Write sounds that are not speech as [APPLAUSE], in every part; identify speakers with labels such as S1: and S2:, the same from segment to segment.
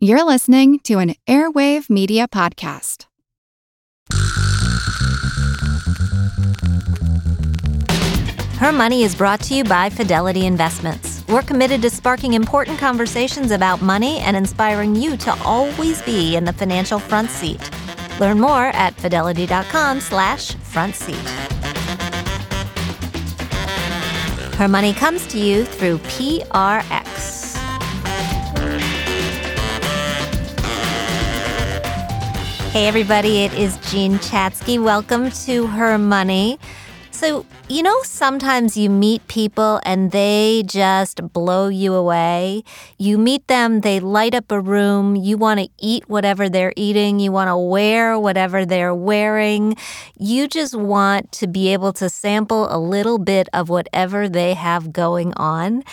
S1: You're listening to an Airwave Media Podcast.
S2: Her Money is brought to you by Fidelity Investments. We're committed to sparking important conversations about money and inspiring you to always be in the financial front seat. Learn more at fidelity.com slash front seat. Her Money comes to you through PRX. Hey, everybody, it is Jean Chatzky. Welcome to Her Money. So, you know, sometimes you meet people and they just blow you away. You meet them, they light up a room. You want to eat whatever they're eating. You want to wear whatever they're wearing. You just want to be able to sample a little bit of whatever they have going on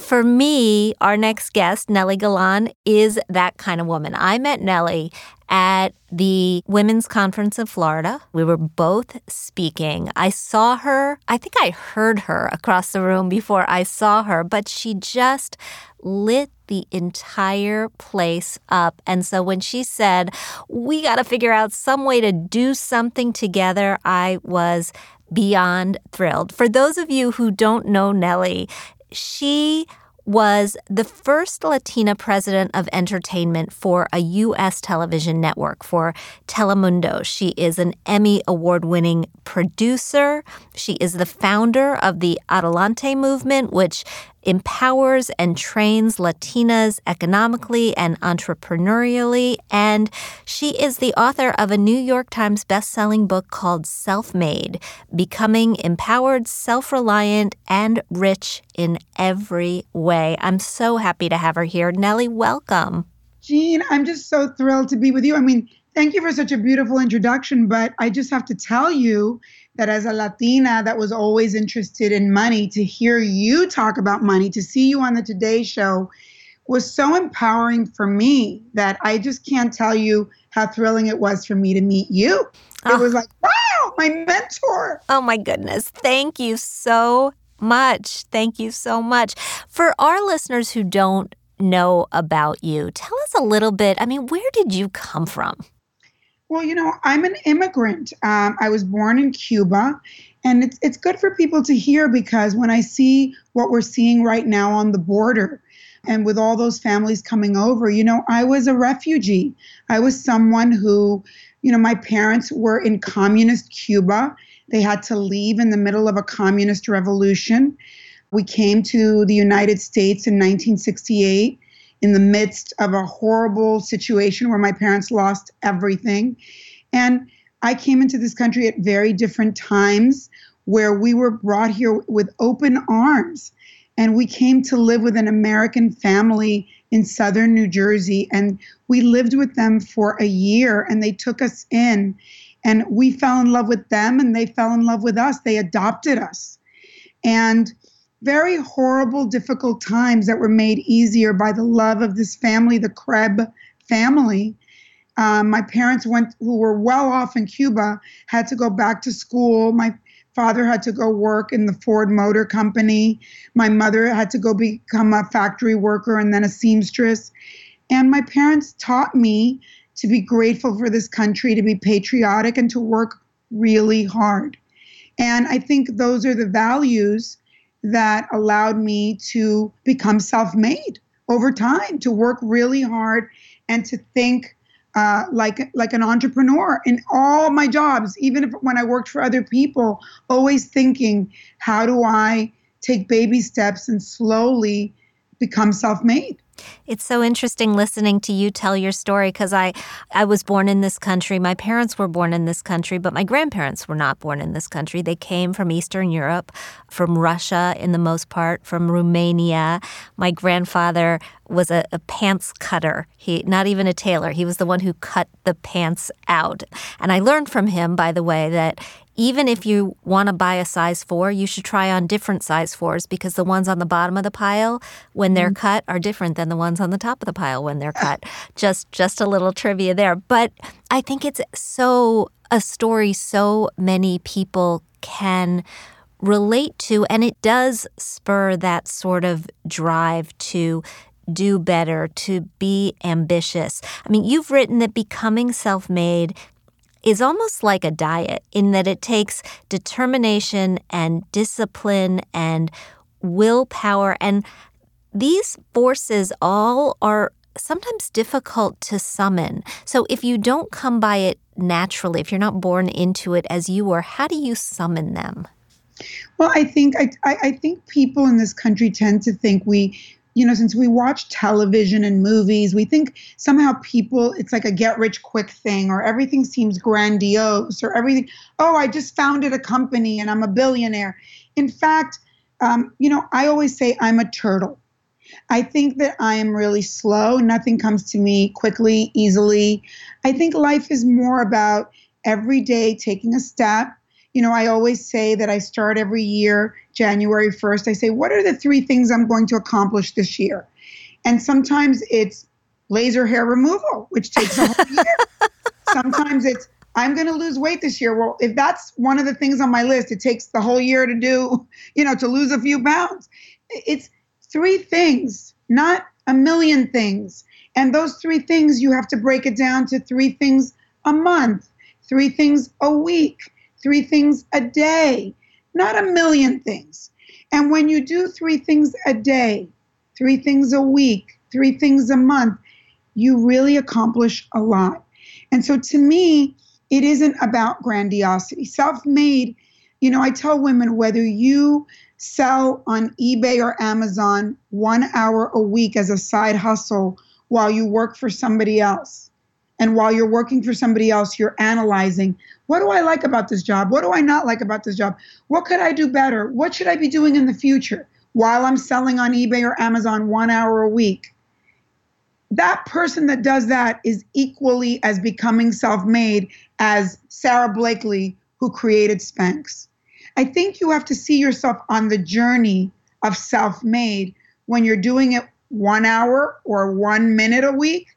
S2: for me, our next guest, Nely Galán, is that kind of woman. I met Nely at the Women's Conference of Florida. We were both speaking. I saw her, I think I heard her across the room before I saw her, but she just lit the entire place up. And so when she said, We got to figure out some way to do something together, I was beyond thrilled. For those of you who don't know Nely, she was the first Latina president of entertainment for a U.S. television network for Telemundo. She is an Emmy award winning producer. She is the founder of the Adelante movement, which empowers and trains Latinas economically and entrepreneurially. And she is the author of a New York Times bestselling book called Self Made Becoming Empowered, Self Reliant, and Rich in Every Way. I'm so happy to have her here. Nely, welcome.
S3: Jean, I'm just so thrilled to be with you. I mean, thank you for such a beautiful introduction, but I just have to tell you that as a Latina that was always interested in money, to hear you talk about money, to see you on the Today Show was so empowering for me that I just can't tell you how thrilling it was for me to meet you. Oh. It ah. was like, wow, my mentor.
S2: Oh my goodness. Thank you so much. Thank you so much. For our listeners who don't know about you, tell us a little bit. I mean, where did you come from?
S3: Well, you know, I'm an immigrant. Um, I was born in Cuba, and it's it's good for people to hear because when I see what we're seeing right now on the border, and with all those families coming over, you know, I was a refugee. I was someone who, you know, my parents were in communist Cuba. They had to leave in the middle of a communist revolution. We came to the United States in 1968 in the midst of a horrible situation where my parents lost everything. And I came into this country at very different times where we were brought here with open arms. And we came to live with an American family in southern New Jersey. And we lived with them for a year and they took us in. And we fell in love with them and they fell in love with us. They adopted us. And very horrible, difficult times that were made easier by the love of this family, the Krebs family. Um, my parents went, who were well off in Cuba, had to go back to school. My father had to go work in the Ford Motor Company. My mother had to go become a factory worker and then a seamstress. And my parents taught me to be grateful for this country, to be patriotic, and to work really hard. And I think those are the values that allowed me to become self made over time, to work really hard and to think uh, like like an entrepreneur in all my jobs, even if when I worked for other people, always thinking, how do I take baby steps and slowly become self made?
S2: It's so interesting listening to you tell your story because I, I was born in this country. My parents were born in this country, but my grandparents were not born in this country. They came from Eastern Europe, from Russia in the most part, from Romania. My grandfather was a, a, pants cutter. He not even a tailor. He was the one who cut the pants out. And I learned from him, by the way, that even if you want to buy a size four, you should try on different size fours because the ones on the bottom of the pile, when they're mm-hmm. cut, are different than the ones on the top of the pile when they're cut. just just a little trivia there. But I think it's so a story so many people can relate to and it does spur that sort of drive to do better, to be ambitious. I mean, you've written that becoming self made is almost like a diet in that it takes determination and discipline and willpower. And these forces all are sometimes difficult to summon. So if you don't come by it naturally, if you're not born into it as you were, how do you summon them?
S3: Well, I think I, I think people in this country tend to think we you know, since we watch television and movies, we think somehow people, it's like a get rich quick thing, or everything seems grandiose, or everything, oh, I just founded a company and I'm a billionaire. In fact, um, you know, I always say I'm a turtle. I think that I am really slow. Nothing comes to me quickly, easily. I think life is more about every day taking a step. You know, I always say that I start every year, January 1st. I say, what are the three things I'm going to accomplish this year? And sometimes it's laser hair removal, which takes a whole year. [LAUGHS] sometimes it's I'm going to lose weight this year. Well, if that's one of the things on my list, it takes the whole year to do, [LAUGHS] you know, to lose a few pounds. It's three things, not a million things. And those three things, you have to break it down to three things a month, three things a week, three things a day, not a million things. And when you do three things a day, three things a week, three things a month, you really accomplish a lot. And so to me, it isn't about grandiosity. Self made, you know, I tell women whether you sell on eBay or Amazon one hour a week as a side hustle while you work for somebody else. And while you're working for somebody else, you're analyzing what do I like about this job? What do I not like about this job? What could I do better? What should I be doing in the future while I'm selling on eBay or Amazon one hour a week? That person that does that is equally as becoming self made as Sara Blakely, who created Spanx. I think you have to see yourself on the journey of self made when you're doing it one hour or one minute a week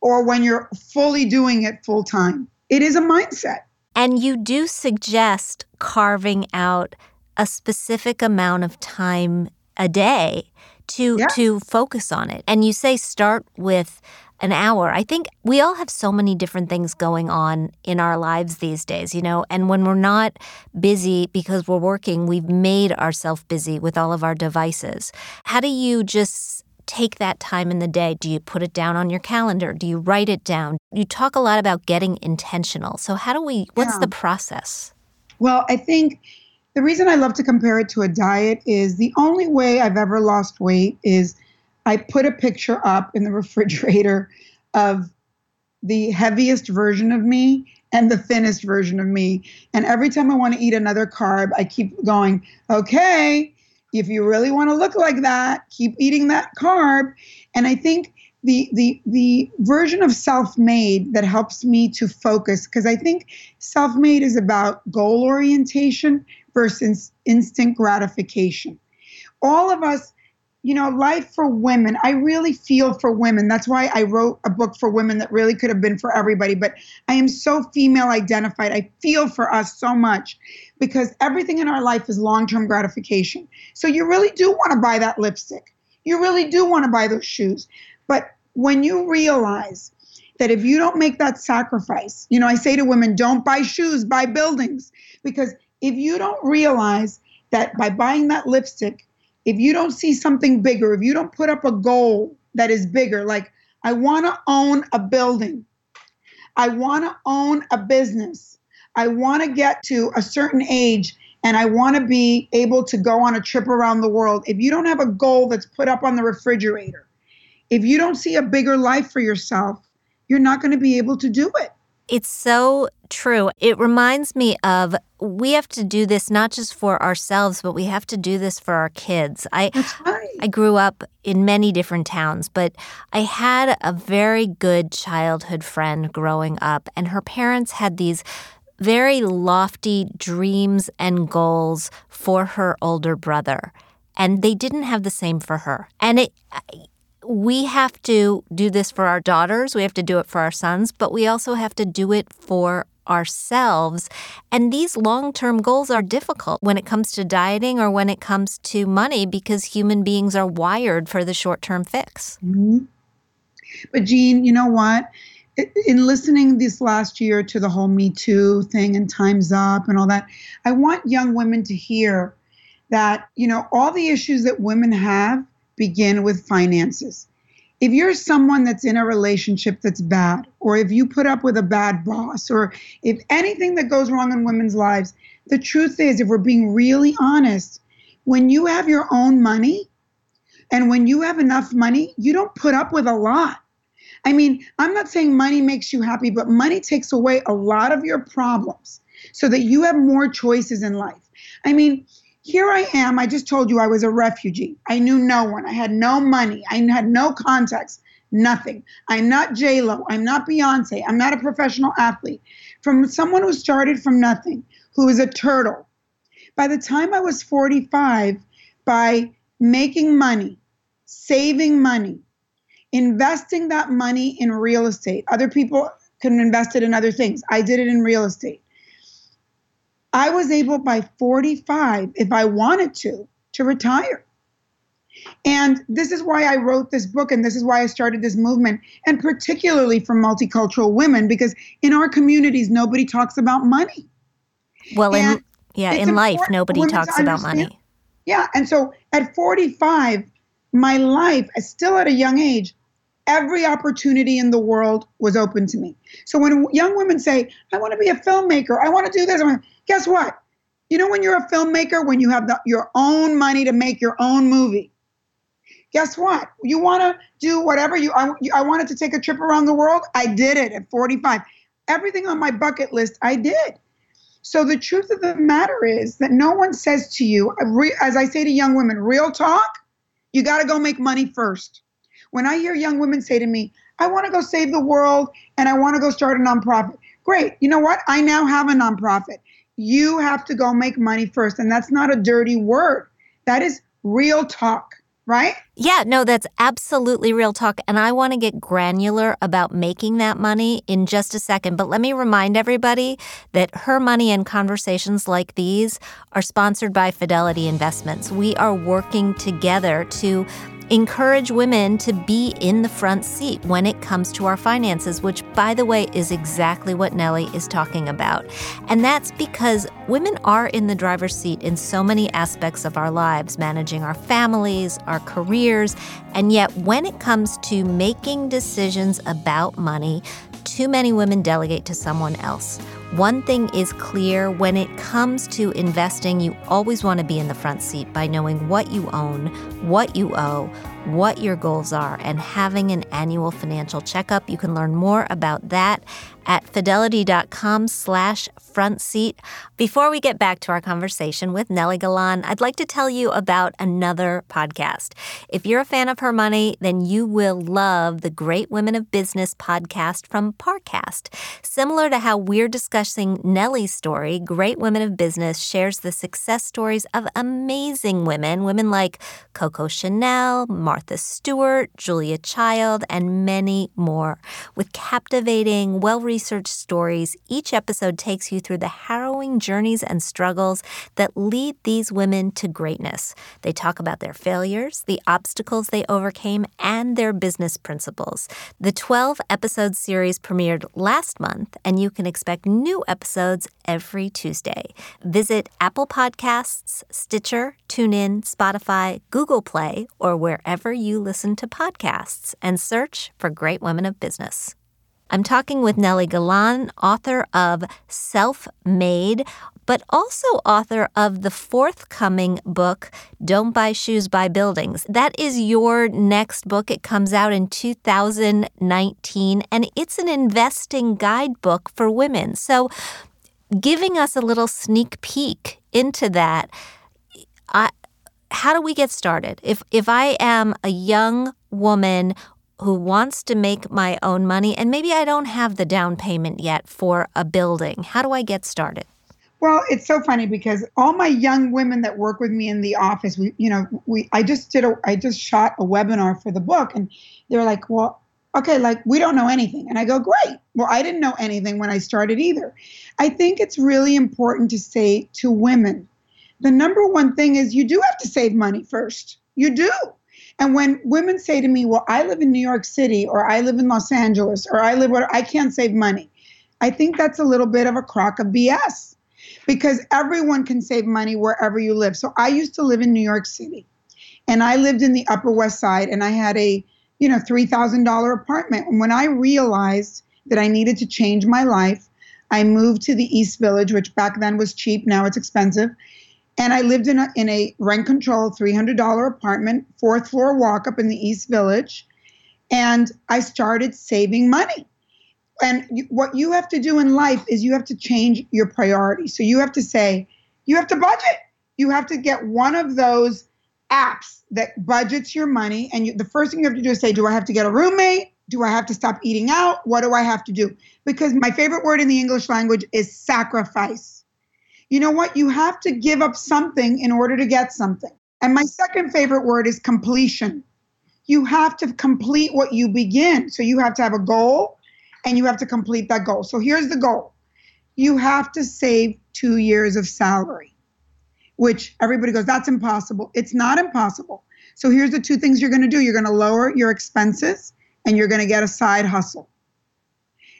S3: or when you're fully doing it full time. It is a mindset.
S2: And you do suggest carving out a specific amount of time a day to yeah. to focus on it. And you say start with an hour. I think we all have so many different things going on in our lives these days, you know, and when we're not busy because we're working, we've made ourselves busy with all of our devices. How do you just take that time in the day? Do you put it down on your calendar? Do you write it down? You talk a lot about getting intentional. So, how do we, what's yeah. the process?
S3: Well, I think the reason I love to compare it to a diet is the only way I've ever lost weight is I put a picture up in the [LAUGHS] refrigerator of the heaviest version of me and the thinnest version of me. And every time I want to eat another carb, I keep going, okay, if you really want to look like that, keep eating that carb. And I think the the the version of self-made that helps me to focus because I think self-made is about goal orientation versus instant gratification. All of us you know, life for women. I really feel for women. That's why I wrote a book for women that really could have been for everybody. But I am so female identified. I feel for us so much because everything in our life is long term gratification. So you really do want to buy that lipstick. You really do want to buy those shoes. But when you realize that if you don't make that sacrifice, you know, I say to women, don't buy shoes, buy buildings. Because if you don't realize that by buying that lipstick, if you don't see something bigger, if you don't put up a goal that is bigger, like I want to own a building, I want to own a business, I want to get to a certain age and I want to be able to go on a trip around the world. If you don't have a goal that's put up on the refrigerator, if you don't see a bigger life for yourself, you're not going to be able to do it.
S2: It's so true. It reminds me of we have to do this not just for ourselves, but we have to do this for our kids.
S3: I right.
S2: I grew up in many different towns, but I had a very good childhood friend growing up, and her parents had these very lofty dreams and goals for her older brother. And they didn't have the same for her. And it we have to do this for our daughters, we have to do it for our sons, but we also have to do it for ourselves. And these long term goals are difficult when it comes to dieting or when it comes to money because human beings are wired for the short term fix.
S3: Mm-hmm. But, Jean, you know what? In listening this last year to the whole Me Too thing and Time's Up and all that, I want young women to hear that, you know, all the issues that women have begin with finances. If you're someone that's in a relationship that's bad, or if you put up with a bad boss, or if anything that goes wrong in women's lives, the truth is, if we're being really honest, when you have your own money and when you have enough money, you don't put up with a lot. I mean, I'm not saying money makes you happy, but money takes away a lot of your problems so that you have more choices in life. I mean, here I am. I just told you I was a refugee. I knew no one. I had no money. I had no contacts. Nothing. I'm not J Lo. I'm not Beyonce. I'm not a professional athlete. From someone who started from nothing, who is a turtle. By the time I was 45, by making money, saving money, investing that money in real estate. Other people can invest it in other things. I did it in real estate. I was able by 45, if I wanted to, to retire. And this is why I wrote this book and this is why I started this movement, and particularly for multicultural women, because in our communities, nobody talks about money.
S2: Well, and in, yeah, in life, nobody talks about money.
S3: Yeah. And so at 45, my life, still at a young age, every opportunity in the world was open to me. So when young women say, I want to be a filmmaker, I want to do this, Guess what? You know, when you're a filmmaker, when you have the, your own money to make your own movie, guess what? You want to do whatever you I, I wanted to take a trip around the world. I did it at 45. Everything on my bucket list, I did. So the truth of the matter is that no one says to you, as I say to young women, real talk, you got to go make money first. When I hear young women say to me, I want to go save the world and I want to go start a nonprofit. Great. You know what? I now have a nonprofit you have to go make money first. And that's not a dirty word, that is real talk. Right?
S2: Yeah, no, that's absolutely real talk. And I want to get granular about making that money in just a second. But let me remind everybody that her money and conversations like these are sponsored by Fidelity Investments. We are working together to encourage women to be in the front seat when it comes to our finances, which, by the way, is exactly what Nely is talking about. And that's because women are in the driver's seat in so many aspects of our lives, managing our families, our careers. And yet, when it comes to making decisions about money, too many women delegate to someone else. One thing is clear when it comes to investing, you always want to be in the front seat by knowing what you own, what you owe, what your goals are, and having an annual financial checkup. You can learn more about that at fidelity.com slash front seat. Before we get back to our conversation with Nely Galán, I'd like to tell you about another podcast. If you're a fan of her money, then you will love the Great Women of Business podcast from Parcast. Similar to how we're discussing Nely's story, Great Women of Business shares the success stories of amazing women, women like Coco Chanel, Martha Stewart, Julia Child, and many more, with captivating, well researched stories, each episode takes you through the harrowing journeys and struggles that lead these women to greatness. They talk about their failures, the obstacles they overcame, and their business principles. The 12 episode series premiered last month, and you can expect new episodes every Tuesday. Visit Apple Podcasts, Stitcher, TuneIn, Spotify, Google Play, or wherever you listen to podcasts and search for Great Women of Business. I'm talking with Nely Galán, author of Self Made, but also author of the forthcoming book, Don't Buy Shoes, Buy Buildings. That is your next book. It comes out in 2019, and it's an investing guidebook for women. So, giving us a little sneak peek into that, I, how do we get started? If if I am a young woman who wants to make my own money and maybe I don't have the down payment yet for a building. How do I get started?
S3: Well, it's so funny because all my young women that work with me in the office, we, you know, we, I just did a, I just shot a webinar for the book, and they're like, well, okay, like we don't know anything. And I go, great. Well, I didn't know anything when I started either. I think it's really important to say to women the number one thing is you do have to save money first. You do. And when women say to me, well, I live in New York City or I live in Los Angeles or I live where I can't save money. I think that's a little bit of a crock of BS because everyone can save money wherever you live. So I used to live in New York City and I lived in the Upper West Side and I had a, you know, $3,000 apartment. And when I realized that I needed to change my life, I moved to the East Village, which back then was cheap, now it's expensive. And I lived in a, in a rent control $300 apartment, fourth floor walk up in the East Village. And I started saving money. And you, what you have to do in life is you have to change your priorities. So you have to say, you have to budget. You have to get one of those apps that budgets your money. And you, the first thing you have to do is say, do I have to get a roommate? Do I have to stop eating out? What do I have to do? Because my favorite word in the English language is sacrifice you know what? You have to give up something in order to get something. And my second favorite word is completion. You have to complete what you begin. So you have to have a goal and you have to complete that goal. So here's the goal you have to save two years of salary, which everybody goes, that's impossible. It's not impossible. So here's the two things you're going to do you're going to lower your expenses and you're going to get a side hustle.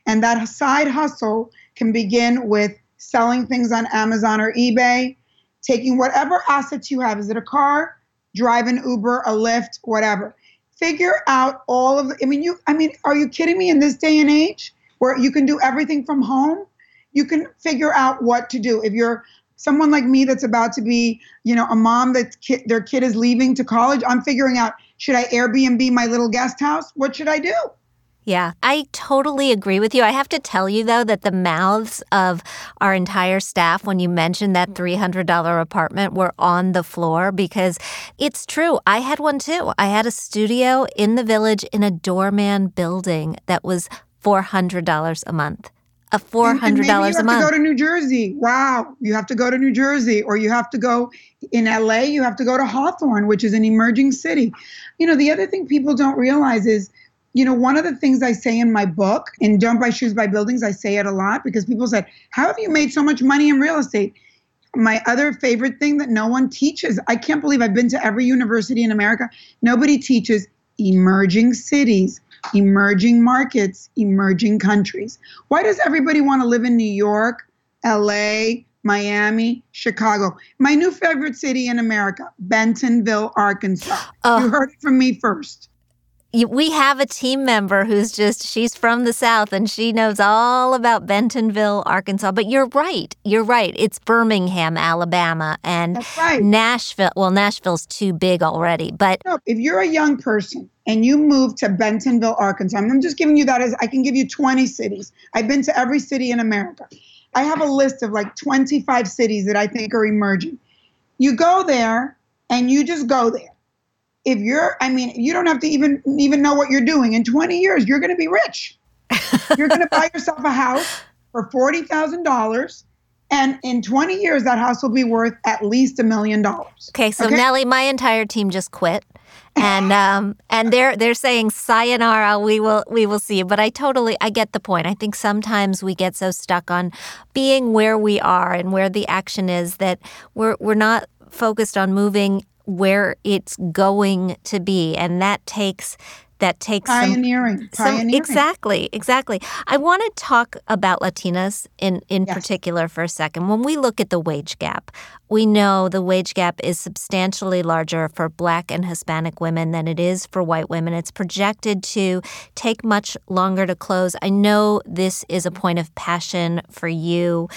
S3: And that side hustle can begin with selling things on Amazon or eBay, taking whatever assets you have. Is it a car? Drive an Uber, a Lyft, whatever. Figure out all of I mean, you, I mean, are you kidding me in this day and age where you can do everything from home? You can figure out what to do. If you're someone like me that's about to be, you know, a mom that ki- their kid is leaving to college, I'm figuring out should I Airbnb my little guest house? What should I do?
S2: Yeah, I totally agree with you. I have to tell you, though, that the mouths of our entire staff, when you mentioned that mm. $300 apartment, were on the floor because it's true. I had one too. I had a studio in the village in a doorman building that was $400 a month. A four hundred dollars a month.
S3: You have to go to New Jersey. Wow, you have to go to New Jersey, or you have to go in LA. You have to go to Hawthorne, which is an emerging city. You know, the other thing people don't realize is you know, one of the things I say in my book, in Don't Buy Shoes, Buy Buildings, I say it a lot because people said, How have you made so much money in real estate? My other favorite thing that no one teaches, I can't believe I've been to every university in America. Nobody teaches emerging cities, emerging markets, emerging countries. Why does everybody want to live in New York, LA, Miami, Chicago? My new favorite city in America, Bentonville, Arkansas. Oh. You heard it from me first
S2: we have a team member who's just she's from the south and she knows all about bentonville arkansas. But you're right you're right. It's birmingham alabama and right. nashville well nashville's too big already but
S3: no, if you're a young person and you move to bentonville arkansas i'm just giving you that as i can give you 20 cities. I've been to every city in america. I have a list of like 25 cities that i think are emerging. You go there and you just go there if you're i mean you don't have to even even know what you're doing. In 20 years you're going to be rich. [LAUGHS] You're going to buy yourself a house for $40,000 and in 20 years that house will be worth at least a million dollars.
S2: Okay so okay? Nely my entire team just quit. And um and they're they're saying sayonara we will we will see but i totally i get the point. I think sometimes we get so stuck on being where we are and where the action is that we're we're not focused on moving where it's going to be. And that takes that takes
S3: pioneering.
S2: Some,
S3: pioneering.
S2: Some, exactly, exactly. I want to talk about Latinas in in yes. particular for a second. When we look at the wage gap, we know the wage gap is substantially larger for Black and Hispanic women than it is for white women. It's projected to take much longer to close. I know this is a point of passion for you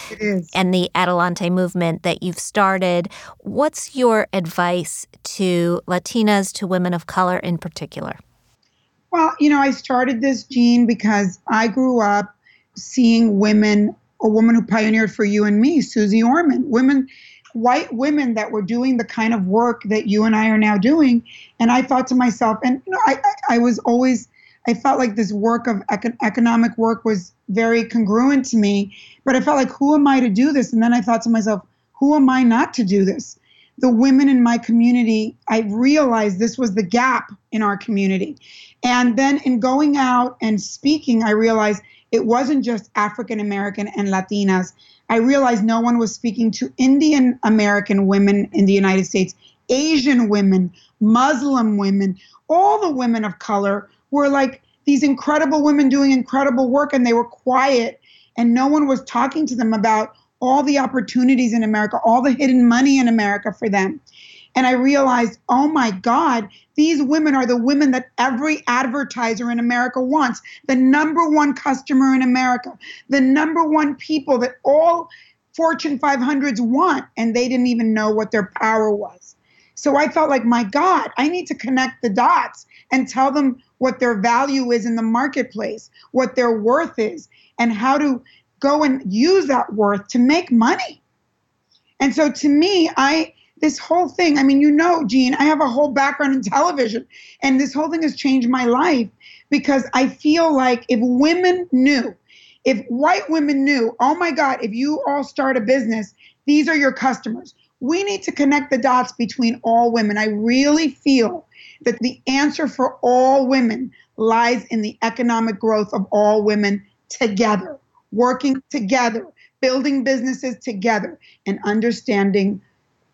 S2: and the Adelante movement that you've started. What's your advice to Latinas, to women of color in particular?
S3: Well, you know, I started this, Jean because I grew up seeing women, a woman who pioneered for you and me, Suze Orman, women, white women that were doing the kind of work that you and I are now doing. And I thought to myself, and you know, I, I, I was always, I felt like this work of econ- economic work was very congruent to me, but I felt like, who am I to do this? And then I thought to myself, who am I not to do this? The women in my community, I realized this was the gap in our community. And then in going out and speaking, I realized it wasn't just African American and Latinas. I realized no one was speaking to Indian American women in the United States, Asian women, Muslim women, all the women of color were like these incredible women doing incredible work and they were quiet and no one was talking to them about all the opportunities in America, all the hidden money in America for them. And I realized, oh my God, these women are the women that every advertiser in America wants, the number one customer in America, the number one people that all Fortune 500s want, and they didn't even know what their power was. So I felt like, my God, I need to connect the dots and tell them what their value is in the marketplace, what their worth is, and how to go and use that worth to make money. And so to me, I this whole thing, I mean, you know, Jean, I have a whole background in [LAUGHS] television, and this whole thing has changed my life because I feel like if women knew, if white women knew, oh my God, if you all start a business, these are your customers. We need to connect the dots between all women. I really feel that the answer for all women lies in the economic growth of all women together working together, building businesses together, and understanding,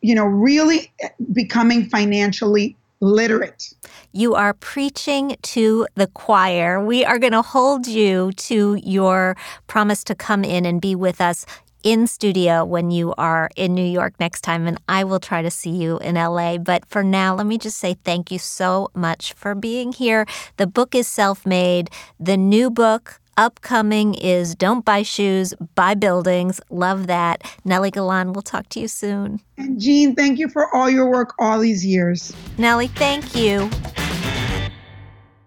S3: you know, really eh, becoming financially literate.
S2: You are preaching to the choir. We are going to hold you to your promise to come in and be with us in studio when you are in New York next time, and I will try to see you in LA. But for now, let me just say thank you so much for being here. The book is self made. The new book, Upcoming is Don't Buy Shoes, Buy Buildings. Love that. Nely Galán, we'll talk to you soon.
S3: And Jean, thank you for all your work all these years.
S2: Nely, thank you.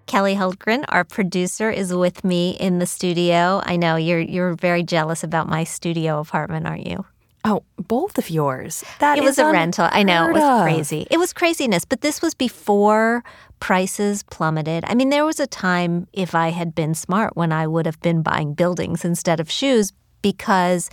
S2: Kelly Hultgren, our producer, is with me in the studio. I know you're you're very jealous about my studio apartment, aren't you?
S4: Oh, both of yours. That
S2: it was a rental. I know it was crazy. It was craziness, but this was before prices plummeted. I mean, there was a time if I had been smart when I would have been buying buildings instead of shoes because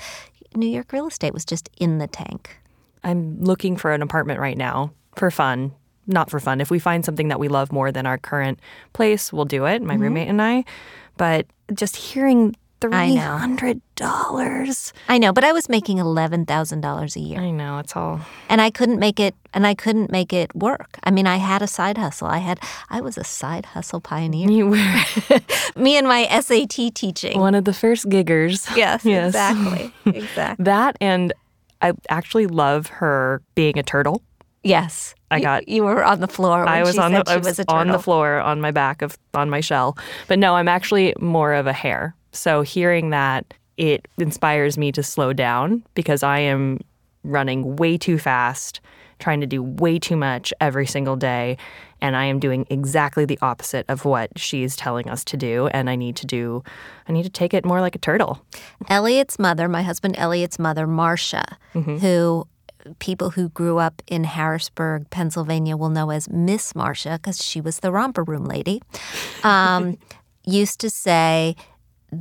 S2: New York real estate was just in the tank.
S4: I'm looking for an apartment right now for fun. Not for fun. If we find something that we love more than our current place, we'll do it, my mm-hmm. roommate and I. But just hearing Three hundred dollars.
S2: I know, but I was making eleven thousand dollars a year.
S4: I know it's all,
S2: and I couldn't make it, and I couldn't make it work. I mean, I had a side hustle. I had, I was a side hustle pioneer.
S4: You were, [LAUGHS]
S2: me and my SAT teaching.
S4: One of the first giggers.
S2: Yes, yes. exactly, [LAUGHS] exactly.
S4: that and I actually love her being a turtle.
S2: Yes,
S4: I got.
S2: You, you were on the floor. I
S4: was on
S2: the.
S4: I was, was on the floor on my back of on my shell. But no, I'm actually more of a hare. So hearing that, it inspires me to slow down because I am running way too fast, trying to do way too much every single day. And I am doing exactly the opposite of what she's telling us to do. And I need to do, I need to take it more like a turtle.
S2: Elliot's mother, my husband Elliot's mother, Marcia, mm-hmm. who people who grew up in Harrisburg, Pennsylvania will know as Miss Marcia because she was the romper room lady, um, [LAUGHS] used to say,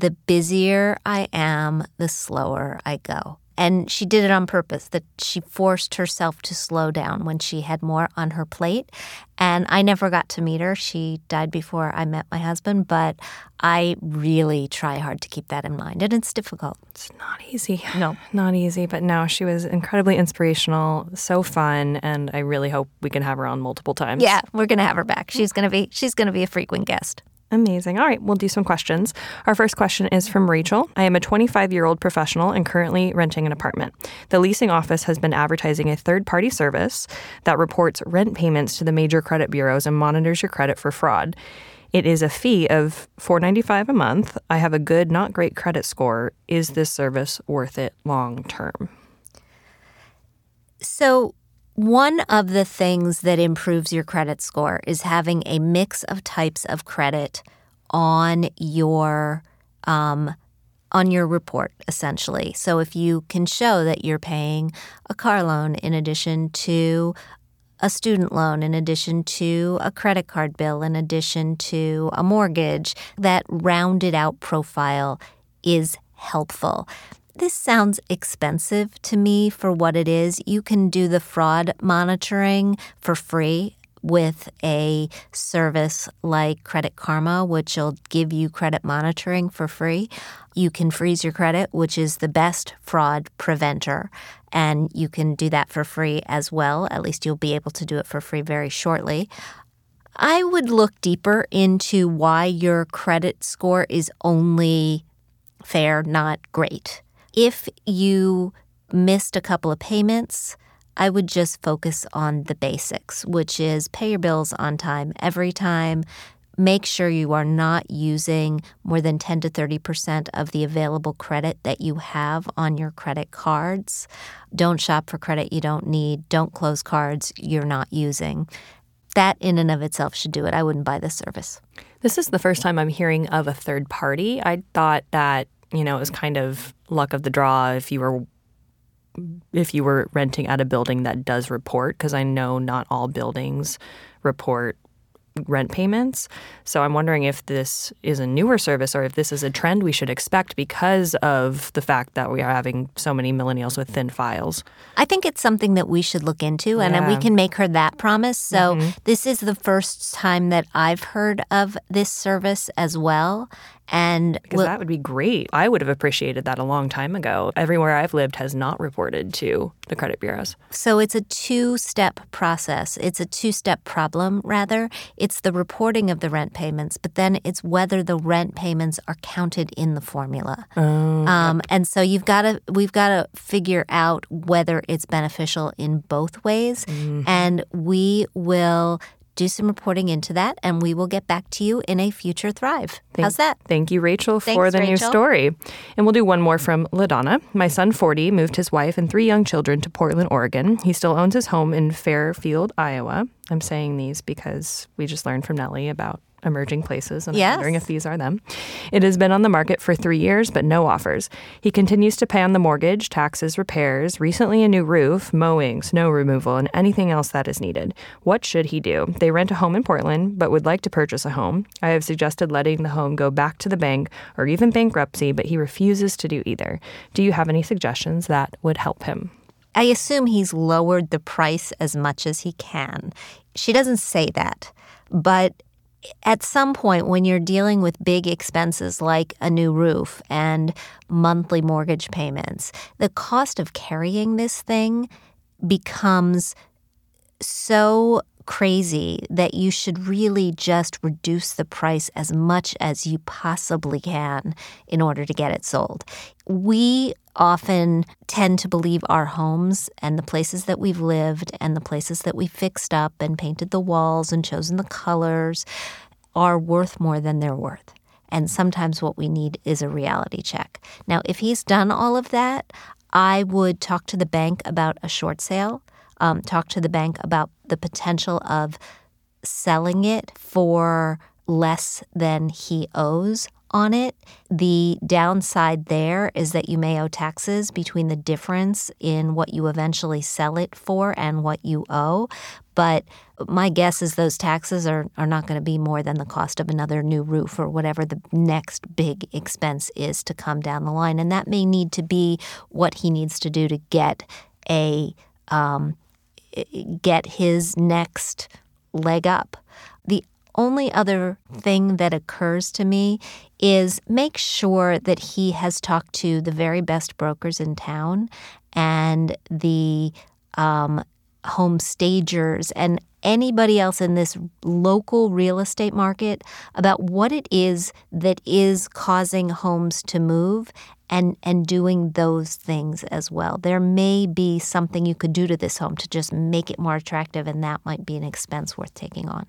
S2: the busier I am, the slower I go. And she did it on purpose, that she forced herself to slow down when she had more on her plate. And I never got to meet her. She died before I met my husband, but I really try hard to keep that in mind. And it's difficult.
S4: It's not easy.
S2: No. [LAUGHS]
S4: Not easy. But no, she was incredibly inspirational, so fun, and I really hope we can have her on multiple times.
S2: Yeah, we're gonna have her back. She's gonna be she's gonna be a frequent guest.
S4: Amazing. All right, we'll do some questions. Our first question is from Rachel. I am a 25 year old professional and currently renting an apartment. The leasing office has been advertising a third party service that reports rent payments to the major credit bureaus and monitors your credit for fraud. It is a fee of $4.95 a month. I have a good, not great credit score. Is this service worth it long term?
S2: So, one of the things that improves your credit score is having a mix of types of credit on your um, on your report, essentially. So if you can show that you're paying a car loan in addition to a student loan, in addition to a credit card bill, in addition to a mortgage, that rounded out profile is helpful. This sounds expensive to me for what it is. You can do the fraud monitoring for free with a service like Credit Karma, which will give you credit monitoring for free. You can freeze your credit, which is the best fraud preventer. And you can do that for free as well. At least you'll be able to do it for free very shortly. I would look deeper into why your credit score is only fair, not great. If you missed a couple of payments, I would just focus on the basics, which is pay your bills on time every time. Make sure you are not using more than 10 to 30% of the available credit that you have on your credit cards. Don't shop for credit you don't need. Don't close cards you're not using. That, in and of itself, should do it. I wouldn't buy this service.
S4: This is the first time I'm hearing of a third party. I thought that you know, it was kind of luck of the draw if you were if you were renting at a building that does report because I know not all buildings report rent payments. So I'm wondering if this is a newer service or if this is a trend we should expect because of the fact that we are having so many millennials with thin files.
S2: I think it's something that we should look into and yeah. we can make her that promise. So mm-hmm. this is the first time that I've heard of this service as well. And
S4: because we'll, that would be great. I would have appreciated that a long time ago. Everywhere I've lived has not reported to the credit bureaus.
S2: So it's a two step process. It's a two step problem, rather. It's the reporting of the rent payments, but then it's whether the rent payments are counted in the formula.
S4: Oh,
S2: um, and so you've got to, we've got to figure out whether it's beneficial in both ways.
S4: Mm-hmm.
S2: And we will do some reporting into that, and we will get back to you in a future Thrive.
S4: Thank,
S2: How's that?
S4: Thank you, Rachel,
S2: Thanks,
S4: for the
S2: Rachel.
S4: new story. And we'll do one more from LaDonna. My son, 40, moved his wife and three young children to Portland, Oregon. He still owns his home in Fairfield, Iowa. I'm saying these because we just learned from Nely about emerging places, and
S2: yes.
S4: I'm wondering if these are them. It has been on the market for three years, but no offers. He continues to pay on the mortgage, taxes, repairs, recently a new roof, mowing, snow removal, and anything else that is needed. What should he do? They rent a home in Portland, but would like to purchase a home. I have suggested letting the home go back to the bank or even bankruptcy, but he refuses to do either. Do you have any suggestions that would help him?
S2: I assume he's lowered the price as much as he can. She doesn't say that, but at some point when you're dealing with big expenses like a new roof and monthly mortgage payments, the cost of carrying this thing becomes so crazy that you should really just reduce the price as much as you possibly can in order to get it sold. We often tend to believe our homes and the places that we've lived and the places that we fixed up and painted the walls and chosen the colors are worth more than they're worth. And sometimes what we need is a reality check. Now, if he's done all of that, I would talk to the bank about a short sale, um, talk to the bank about the potential of selling it for less than he owes on it. The downside there is that you may owe taxes between the difference in what you eventually sell it for and what you owe. But my guess is those taxes are, are not going to be more than the cost of another new roof or whatever the next big expense is to come down the line. And that may need to be what he needs to do to get a um, get his next leg up. The only other thing that occurs to me is make sure that he has talked to the very best brokers in town and the um, home stagers and anybody else in this local real estate market about what it is that is causing homes to move and and doing those things as well. There may be something you could do to this home to just make it more attractive and that might be an expense worth taking on.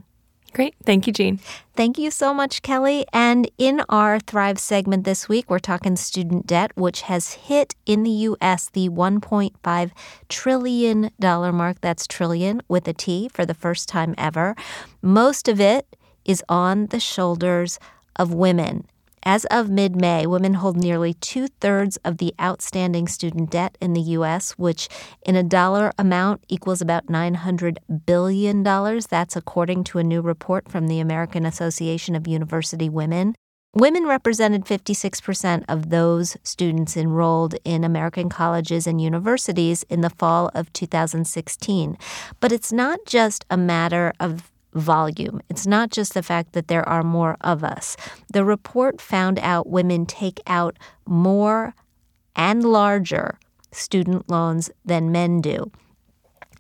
S4: Great. Thank you, Jean.
S2: Thank you so much, Kelly. And in our Thrive segment this week, we're talking student debt, which has hit in the U.S. the $1.5 trillion mark. That's trillion with a T for the first time ever. Most of it is on the shoulders of women. As of mid May, women hold nearly two thirds of the outstanding student debt in the U.S., which in a dollar amount equals about $900 billion. That's according to a new report from the American Association of University Women. Women represented 56% of those students enrolled in American colleges and universities in the fall of 2016. But it's not just a matter of volume. It's not just the fact that there are more of us. The report found out women take out more and larger student loans than men do.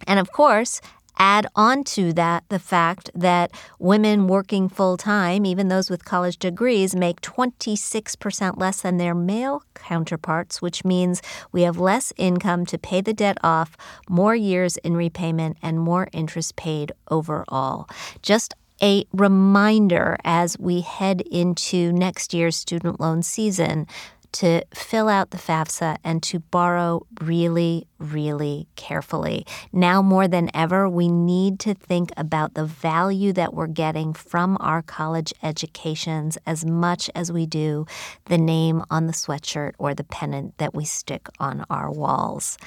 S2: And of course, Add on to that the fact that women working full time, even those with college degrees, make 26% less than their male counterparts, which means we have less income to pay the debt off, more years in repayment, and more interest paid overall. Just a reminder as we head into next year's student loan season to fill out the FAFSA and to borrow really, really carefully. Now more than ever, we need to think about the value that we're getting from our college educations as much as we do the name on the sweatshirt or the pennant that we stick on our walls.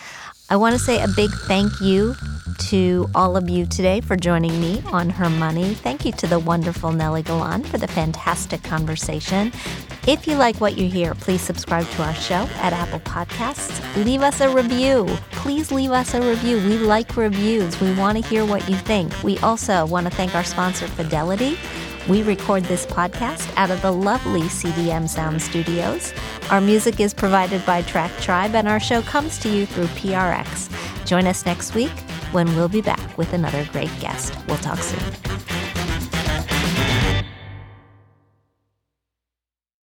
S2: I want to say a big thank you to all of you today for joining me on Her Money. Thank you to the wonderful Nely Galán for the fantastic conversation. If you like what you hear, please subscribe to our show at Apple Podcasts. Leave us a review. Please leave us a review. We like reviews. We want to hear what you think. We also want to thank our sponsor, Fidelity. We record this podcast out of the lovely CDM Sound Studios. Our music is provided by Track Tribe, and our show comes to you through PRX. Join us next week when we'll be back with another great guest. We'll talk soon.